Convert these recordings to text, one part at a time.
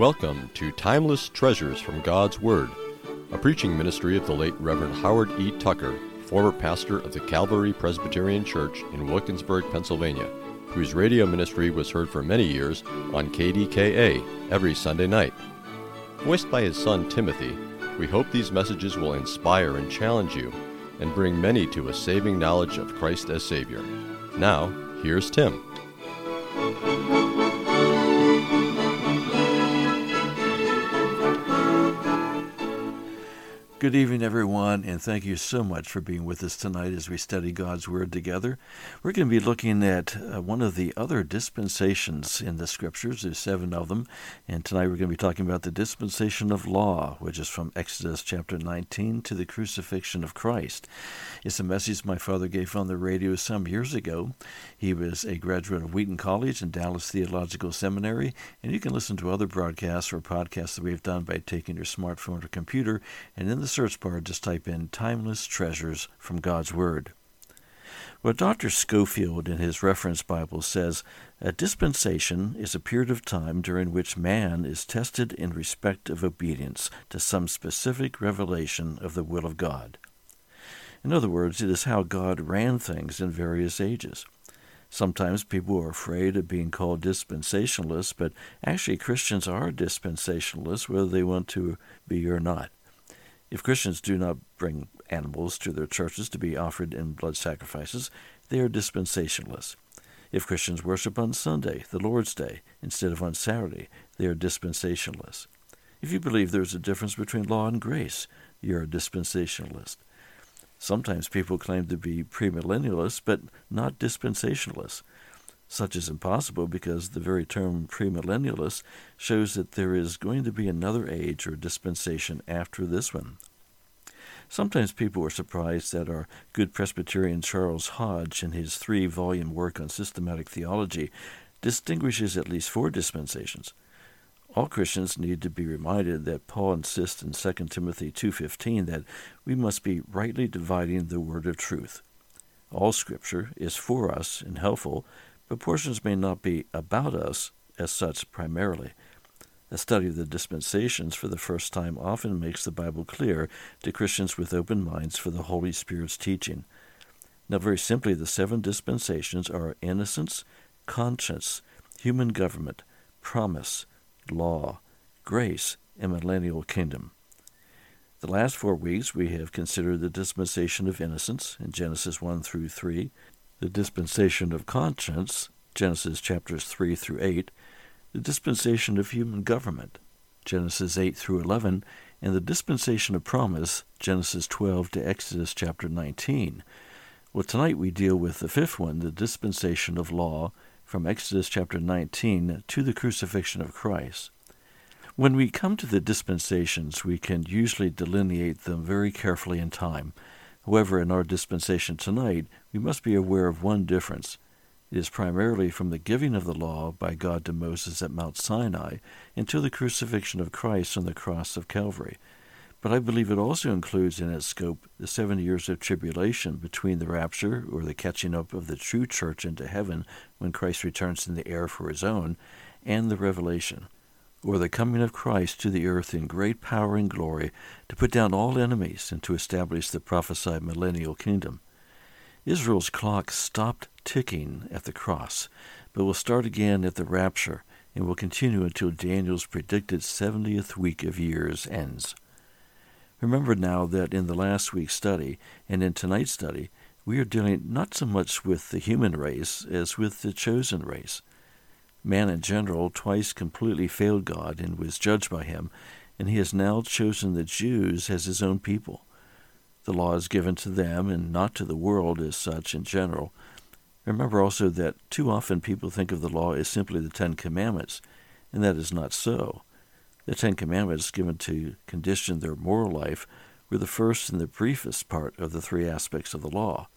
Welcome to Timeless Treasures from God's Word, a preaching ministry of the late Reverend Howard E. Tucker, former pastor of the Calvary Presbyterian Church in Wilkinsburg, Pennsylvania, whose radio ministry was heard for many years on KDKA every Sunday night. Voiced by his son Timothy, we hope these messages will inspire and challenge you and bring many to a saving knowledge of Christ as Savior. Now, here's Tim. Good evening, everyone, and thank you so much for being with us tonight as we study God's Word together. We're going to be looking at uh, one of the other dispensations in the Scriptures. There's seven of them, and tonight we're going to be talking about the dispensation of law, which is from Exodus chapter 19 to the crucifixion of Christ. It's a message my father gave on the radio some years ago. He was a graduate of Wheaton College and Dallas Theological Seminary, and you can listen to other broadcasts or podcasts that we've done by taking your smartphone or computer and in the search bar, just type in Timeless Treasures from God's Word. What Dr. Scofield in his reference Bible, says a dispensation is a period of time during which man is tested in respect of obedience to some specific revelation of the will of God. In other words, it is how God ran things in various ages. Sometimes people are afraid of being called dispensationalists, but actually Christians are dispensationalists whether they want to be or not. If Christians do not bring animals to their churches to be offered in blood sacrifices, they are dispensationalists. If Christians worship on Sunday, the Lord's Day, instead of on Saturday, they are dispensationalists. If you believe there is a difference between law and grace, you are a dispensationalist. Sometimes people claim to be premillennialists, but not dispensationalists. Such is impossible because the very term premillennialist shows that there is going to be another age or dispensation after this one. Sometimes people are surprised that our good Presbyterian Charles Hodge, in his three volume work on systematic theology, distinguishes at least four dispensations. All Christians need to be reminded that Paul insists in 2 Timothy 2:15 that we must be rightly dividing the word of truth. All scripture is for us and helpful but portions may not be about us as such primarily. A study of the dispensations for the first time often makes the Bible clear to Christians with open minds for the Holy Spirit's teaching. Now, very simply, the seven dispensations are innocence, conscience, human government, promise, law, grace, and millennial kingdom. The last four weeks we have considered the dispensation of innocence in Genesis 1 through 3, the dispensation of conscience, Genesis chapters 3 through 8, the dispensation of human government, Genesis 8 through 11, and the dispensation of promise, Genesis 12 to Exodus chapter 19. Well, tonight we deal with the fifth one, the dispensation of law, from Exodus chapter 19 to the crucifixion of Christ. When we come to the dispensations, we can usually delineate them very carefully in time. However, in our dispensation tonight, we must be aware of one difference. It is primarily from the giving of the law by God to Moses at Mount Sinai until the crucifixion of Christ on the cross of Calvary. But I believe it also includes in its scope the seven years of tribulation between the rapture, or the catching up of the true church into heaven when Christ returns in the air for his own, and the revelation or the coming of Christ to the earth in great power and glory to put down all enemies and to establish the prophesied millennial kingdom. Israel's clock stopped ticking at the cross, but will start again at the rapture and will continue until Daniel's predicted 70th week of years ends. Remember now that in the last week's study and in tonight's study, we are dealing not so much with the human race as with the chosen race. Man in general twice completely failed God and was judged by him, and he has now chosen the Jews as his own people. The law is given to them and not to the world as such in general. Remember also that too often people think of the law as simply the Ten Commandments, and that is not so. The Ten Commandments given to condition their moral life were the first and the briefest part of the three aspects of the law.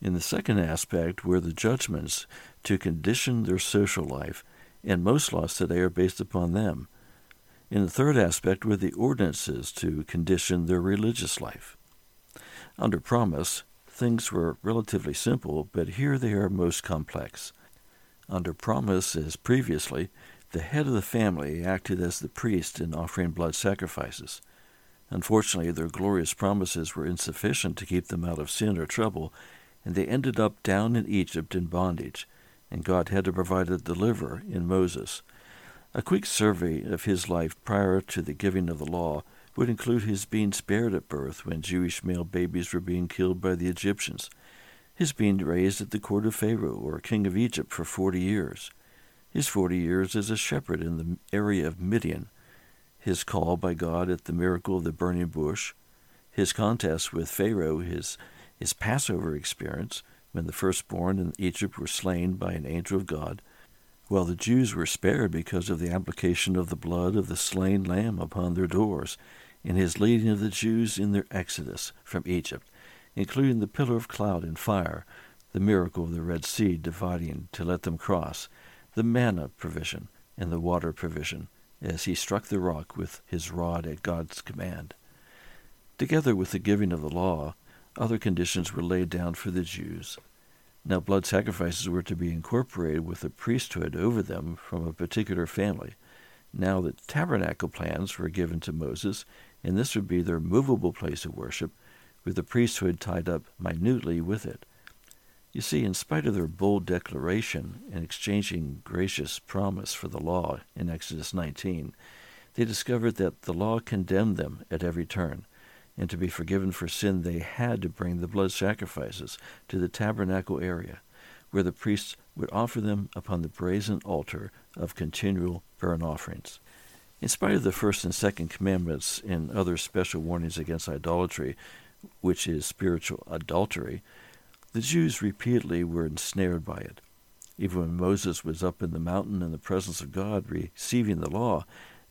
In the second aspect were the judgments to condition their social life, and most laws today are based upon them. In the third aspect were the ordinances to condition their religious life. Under promise, things were relatively simple, but here they are most complex. Under promise, as previously, the head of the family acted as the priest in offering blood sacrifices. Unfortunately, their glorious promises were insufficient to keep them out of sin or trouble, and they ended up down in Egypt in bondage, and God had to provide a deliverer in Moses. A quick survey of his life prior to the giving of the law would include his being spared at birth when Jewish male babies were being killed by the Egyptians, his being raised at the court of Pharaoh or king of Egypt for forty years, his forty years as a shepherd in the area of Midian, his call by God at the miracle of the burning bush, his contest with Pharaoh, his, his Passover experience, when the firstborn in Egypt were slain by an angel of God, while the Jews were spared because of the application of the blood of the slain lamb upon their doors, in his leading of the Jews in their exodus from Egypt, including the pillar of cloud and fire, the miracle of the Red Sea dividing to let them cross, the manna provision and the water provision, as he struck the rock with his rod at God's command. Together with the giving of the law, other conditions were laid down for the Jews. Now, blood sacrifices were to be incorporated with a priesthood over them from a particular family. Now, the tabernacle plans were given to Moses, and this would be their movable place of worship, with the priesthood tied up minutely with it. You see, in spite of their bold declaration and exchanging gracious promise for the law in Exodus 19, they discovered that the law condemned them at every turn and to be forgiven for sin, they had to bring the blood sacrifices to the tabernacle area, where the priests would offer them upon the brazen altar of continual burnt offerings. In spite of the first and second commandments and other special warnings against idolatry, which is spiritual adultery, the Jews repeatedly were ensnared by it. Even when Moses was up in the mountain in the presence of God receiving the law,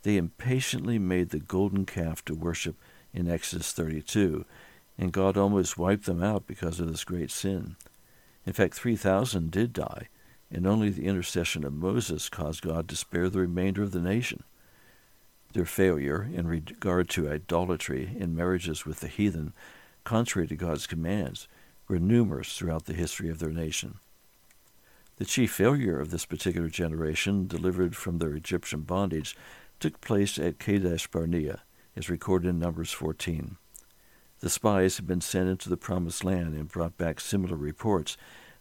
they impatiently made the golden calf to worship in Exodus 32, and God almost wiped them out because of this great sin. In fact, 3,000 did die, and only the intercession of Moses caused God to spare the remainder of the nation. Their failure in regard to idolatry in marriages with the heathen, contrary to God's commands, were numerous throughout the history of their nation. The chief failure of this particular generation, delivered from their Egyptian bondage, took place at Kadesh Barnea, as recorded in Numbers 14. The spies had been sent into the Promised Land and brought back similar reports,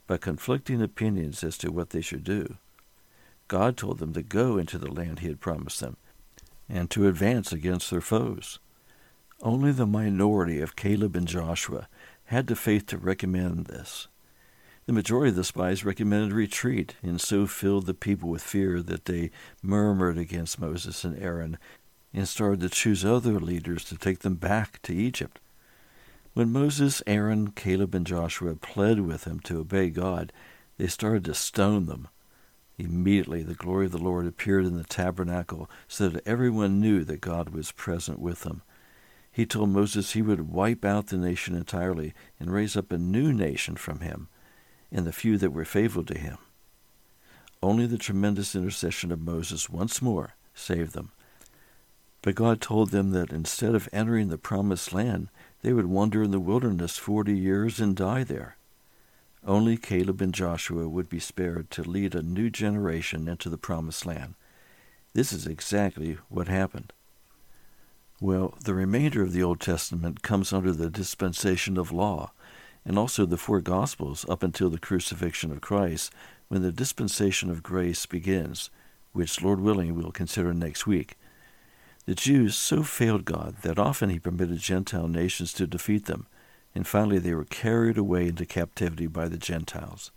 but conflicting opinions as to what they should do. God told them to go into the land he had promised them and to advance against their foes. Only the minority of Caleb and Joshua had the faith to recommend this. The majority of the spies recommended retreat, and so filled the people with fear that they murmured against Moses and Aaron and started to choose other leaders to take them back to Egypt. When Moses, Aaron, Caleb, and Joshua pled with them to obey God, they started to stone them. Immediately the glory of the Lord appeared in the tabernacle so that everyone knew that God was present with them. He told Moses he would wipe out the nation entirely and raise up a new nation from him and the few that were faithful to him. Only the tremendous intercession of Moses once more saved them. But God told them that instead of entering the promised land, they would wander in the wilderness forty years and die there. Only Caleb and Joshua would be spared to lead a new generation into the promised land. This is exactly what happened. Well, the remainder of the Old Testament comes under the dispensation of law, and also the four Gospels up until the crucifixion of Christ, when the dispensation of grace begins, which, Lord willing, we'll consider next week. The Jews so failed God that often he permitted Gentile nations to defeat them, and finally they were carried away into captivity by the Gentiles.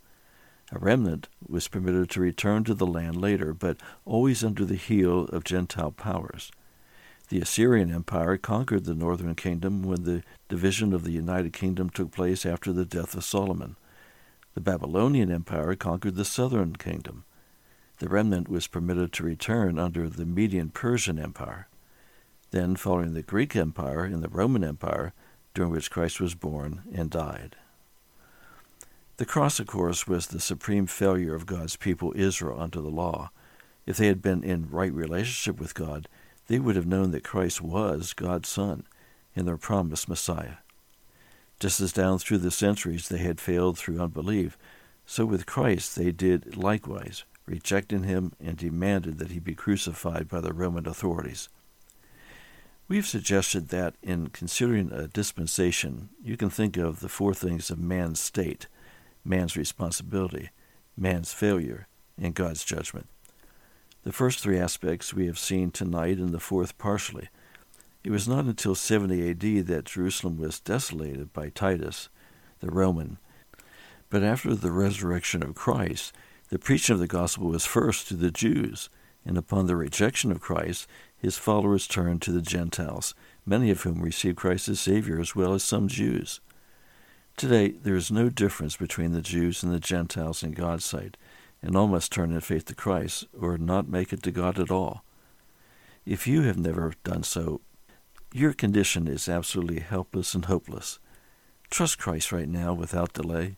A remnant was permitted to return to the land later, but always under the heel of Gentile powers. The Assyrian Empire conquered the northern kingdom when the division of the United Kingdom took place after the death of Solomon. The Babylonian Empire conquered the southern kingdom. The remnant was permitted to return under the Median Persian Empire then following the Greek Empire and the Roman Empire, during which Christ was born and died. The cross, of course, was the supreme failure of God's people Israel under the law. If they had been in right relationship with God, they would have known that Christ was God's Son and their promised Messiah. Just as down through the centuries they had failed through unbelief, so with Christ they did likewise rejecting him and demanded that he be crucified by the Roman authorities. We've suggested that in considering a dispensation, you can think of the four things of man's state, man's responsibility, man's failure, and God's judgment. The first three aspects we have seen tonight, and the fourth partially. It was not until 70 AD that Jerusalem was desolated by Titus, the Roman. But after the resurrection of Christ, the preaching of the gospel was first to the Jews, and upon the rejection of Christ, his followers turned to the Gentiles, many of whom received Christ as Savior as well as some Jews. Today, there is no difference between the Jews and the Gentiles in God's sight, and all must turn in faith to Christ or not make it to God at all. If you have never done so, your condition is absolutely helpless and hopeless. Trust Christ right now without delay.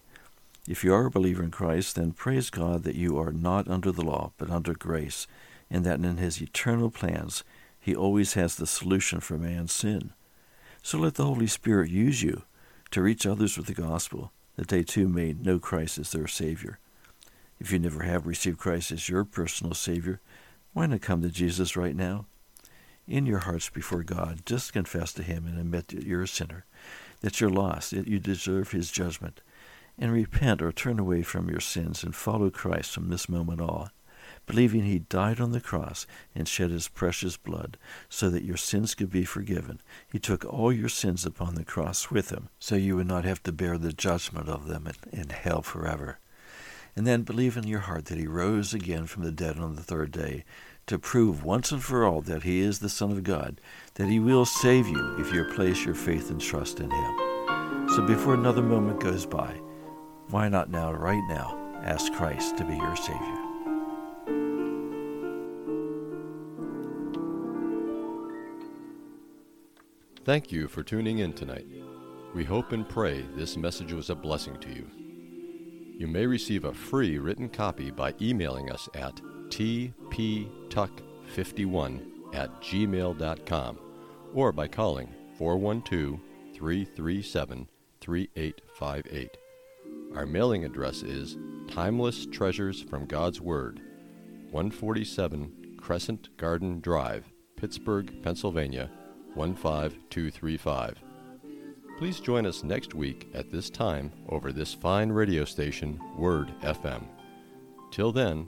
If you are a believer in Christ, then praise God that you are not under the law, but under grace, and that in His eternal plans He always has the solution for man's sin. So let the Holy Spirit use you to reach others with the gospel, that they too may know Christ as their Savior. If you never have received Christ as your personal Savior, why not come to Jesus right now? In your hearts before God, just confess to Him and admit that you're a sinner, that you're lost, that you deserve His judgment, and repent or turn away from your sins and follow Christ from this moment on believing he died on the cross and shed his precious blood so that your sins could be forgiven. He took all your sins upon the cross with him so you would not have to bear the judgment of them in, in hell forever. And then believe in your heart that he rose again from the dead on the third day to prove once and for all that he is the Son of God, that he will save you if you place your faith and trust in him. So before another moment goes by, why not now, right now, ask Christ to be your Savior? Thank you for tuning in tonight. We hope and pray this message was a blessing to you. You may receive a free written copy by emailing us at tptuck51 at gmail.com or by calling 412 337 3858. Our mailing address is Timeless Treasures from God's Word, 147 Crescent Garden Drive, Pittsburgh, Pennsylvania 15235. Please join us next week at this time over this fine radio station, Word FM. Till then,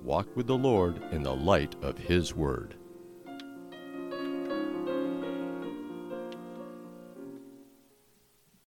walk with the Lord in the light of His Word.